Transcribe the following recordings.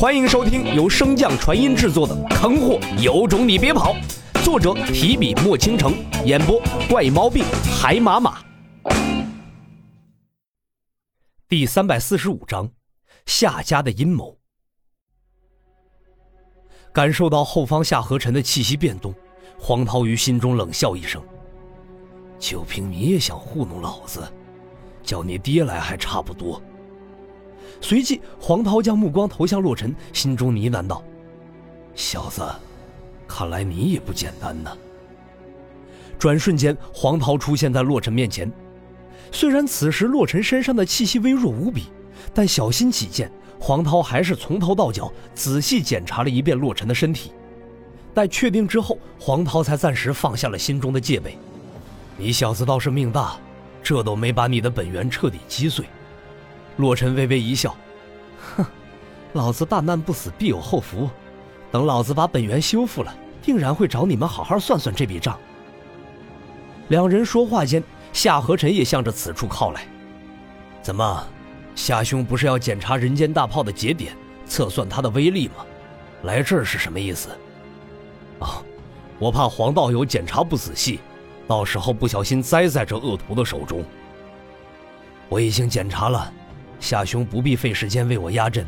欢迎收听由升降传音制作的《坑货有种你别跑》，作者提笔墨倾城，演播怪毛病海马马。第三百四十五章，夏家的阴谋。感受到后方夏河尘的气息变动，黄涛于心中冷笑一声：“就凭你也想糊弄老子？叫你爹来还差不多。”随即，黄涛将目光投向洛尘，心中呢喃道：“小子，看来你也不简单呐。”转瞬间，黄涛出现在洛尘面前。虽然此时洛尘身上的气息微弱无比，但小心起见，黄涛还是从头到脚仔细检查了一遍洛尘的身体。待确定之后，黄涛才暂时放下了心中的戒备。你小子倒是命大，这都没把你的本源彻底击碎。洛尘微微一笑，哼，老子大难不死必有后福，等老子把本源修复了，定然会找你们好好算算这笔账。两人说话间，夏河尘也向着此处靠来。怎么，夏兄不是要检查人间大炮的节点，测算它的威力吗？来这儿是什么意思？哦，我怕黄道友检查不仔细，到时候不小心栽在这恶徒的手中。我已经检查了。夏兄不必费时间为我压阵，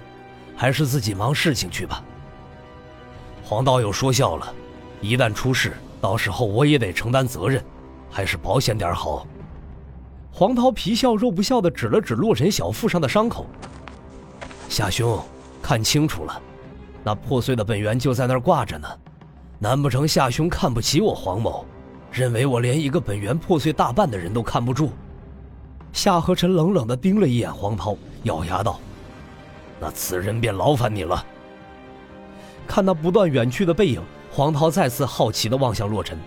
还是自己忙事情去吧。黄道友说笑了，一旦出事，到时候我也得承担责任，还是保险点好。黄涛皮笑肉不笑的指了指洛尘小腹上的伤口。夏兄，看清楚了，那破碎的本源就在那儿挂着呢。难不成夏兄看不起我黄某，认为我连一个本源破碎大半的人都看不住？夏河尘冷冷的盯了一眼黄涛，咬牙道：“那此人便劳烦你了。”看那不断远去的背影，黄涛再次好奇的望向洛尘：“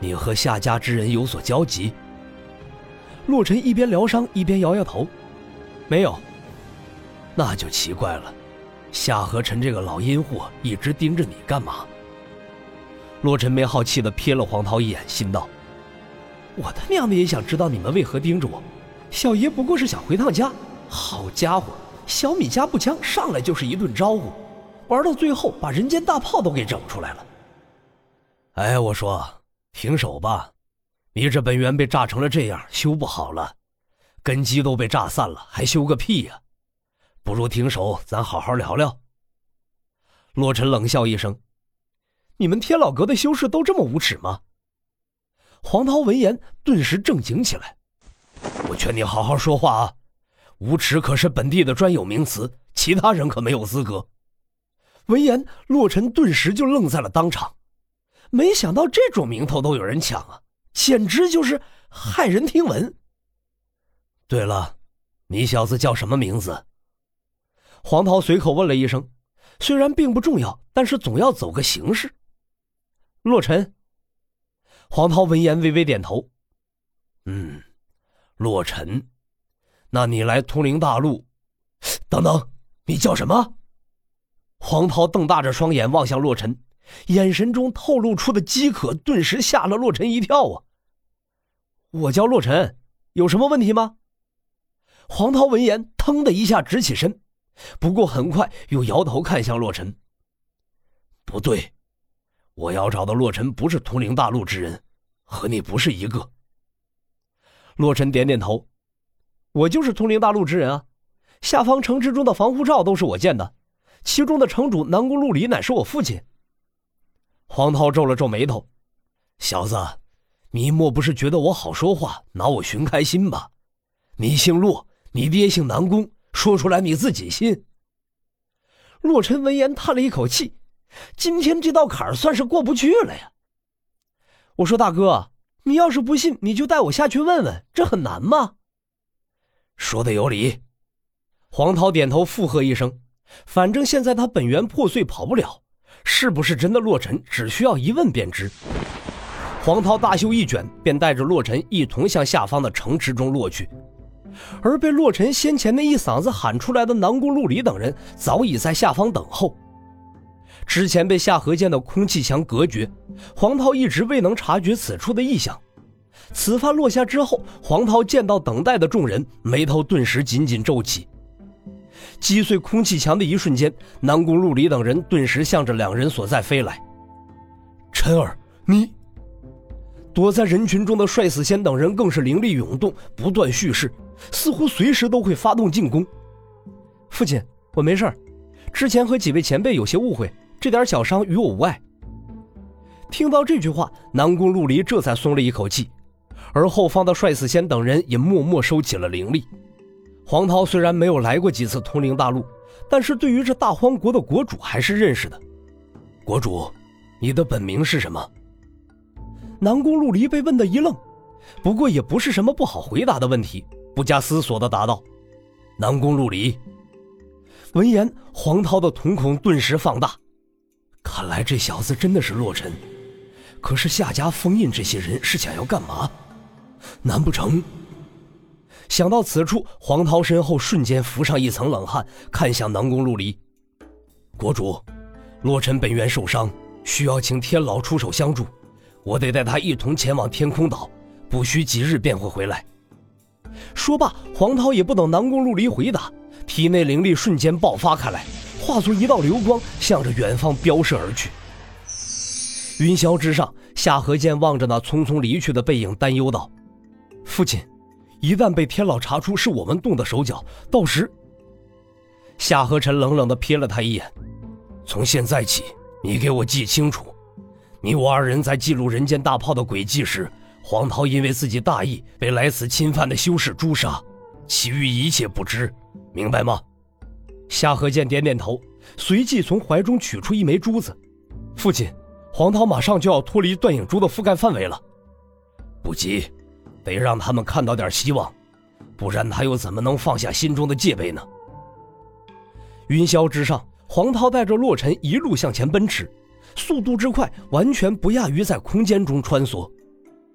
你和夏家之人有所交集？”洛尘一边疗伤一边摇摇头：“没有。”那就奇怪了，夏河尘这个老阴货一直盯着你干嘛？洛尘没好气的瞥了黄涛一眼，心道。我他娘的也想知道你们为何盯着我，小爷不过是想回趟家。好家伙，小米加步枪上来就是一顿招呼，玩到最后把人间大炮都给整出来了。哎，我说，停手吧，你这本源被炸成了这样，修不好了，根基都被炸散了，还修个屁呀！不如停手，咱好好聊聊。洛尘冷笑一声：“你们天老阁的修士都这么无耻吗？”黄涛闻言，顿时正经起来。我劝你好好说话啊！无耻可是本地的专有名词，其他人可没有资格。闻言，洛尘顿时就愣在了当场。没想到这种名头都有人抢啊，简直就是骇人听闻。对了，你小子叫什么名字？黄涛随口问了一声，虽然并不重要，但是总要走个形式。洛尘。黄涛闻言微微点头，嗯，洛尘，那你来通灵大陆？等等，你叫什么？黄涛瞪大着双眼望向洛尘，眼神中透露出的饥渴，顿时吓了洛尘一跳啊！我叫洛尘，有什么问题吗？黄涛闻言，腾的一下直起身，不过很快又摇头看向洛尘，不对。我要找的洛尘不是通灵大陆之人，和你不是一个。洛尘点点头，我就是通灵大陆之人啊。下方城之中的防护罩都是我建的，其中的城主南宫陆离乃是我父亲。黄涛皱了皱眉头，小子，你莫不是觉得我好说话，拿我寻开心吧？你姓洛，你爹姓南宫，说出来你自己信。洛尘闻言叹了一口气。今天这道坎儿算是过不去了呀！我说大哥，你要是不信，你就带我下去问问，这很难吗？说的有理。黄涛点头附和一声，反正现在他本源破碎，跑不了，是不是真的？洛尘只需要一问便知。黄涛大袖一卷，便带着洛尘一同向下方的城池中落去，而被洛尘先前那一嗓子喊出来的南宫陆离等人，早已在下方等候。之前被夏河剑的空气墙隔绝，黄涛一直未能察觉此处的异象。此番落下之后，黄涛见到等待的众人，眉头顿时紧紧皱起。击碎空气墙的一瞬间，南宫陆离等人顿时向着两人所在飞来。辰儿，你躲在人群中的帅死仙等人更是灵力涌动，不断蓄势，似乎随时都会发动进攻。父亲，我没事儿，之前和几位前辈有些误会，这点小伤与我无碍。听到这句话，南宫陆离这才松了一口气，而后方的帅死仙等人也默默收起了灵力。黄涛虽然没有来过几次通灵大陆，但是对于这大荒国的国主还是认识的。国主，你的本名是什么？南宫陆离被问的一愣，不过也不是什么不好回答的问题，不加思索的答道：“南宫陆离。”闻言，黄涛的瞳孔顿时放大，看来这小子真的是洛尘。可是夏家封印这些人是想要干嘛？难不成？想到此处，黄涛身后瞬间浮上一层冷汗，看向南宫陆离。国主，洛尘本源受伤，需要请天牢出手相助，我得带他一同前往天空岛，不需几日便会回来。说罢，黄涛也不等南宫陆离回答，体内灵力瞬间爆发开来，化作一道流光，向着远方飙射而去。云霄之上，夏荷剑望着那匆匆离去的背影，担忧道：“父亲，一旦被天老查出是我们动的手脚，到时……”夏荷辰冷冷地瞥了他一眼：“从现在起，你给我记清楚，你我二人在记录人间大炮的轨迹时，黄涛因为自己大意被来此侵犯的修士诛杀，其余一切不知，明白吗？”夏荷剑点点头，随即从怀中取出一枚珠子：“父亲。”黄涛马上就要脱离断影珠的覆盖范围了，不急，得让他们看到点希望，不然他又怎么能放下心中的戒备呢？云霄之上，黄涛带着洛尘一路向前奔驰，速度之快，完全不亚于在空间中穿梭。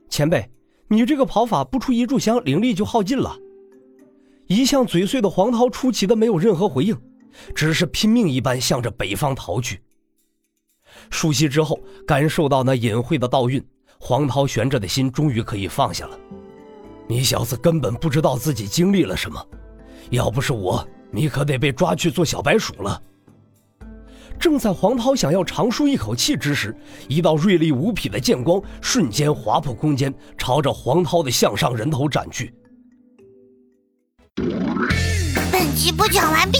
前辈，你这个跑法不出一炷香，灵力就耗尽了。一向嘴碎的黄涛出奇的没有任何回应，只是拼命一般向着北方逃去。数息之后，感受到那隐晦的道韵，黄涛悬着的心终于可以放下了。你小子根本不知道自己经历了什么，要不是我，你可得被抓去做小白鼠了。正在黄涛想要长舒一口气之时，一道锐利无匹的剑光瞬间划破空间，朝着黄涛的向上人头斩去。本集播讲完毕，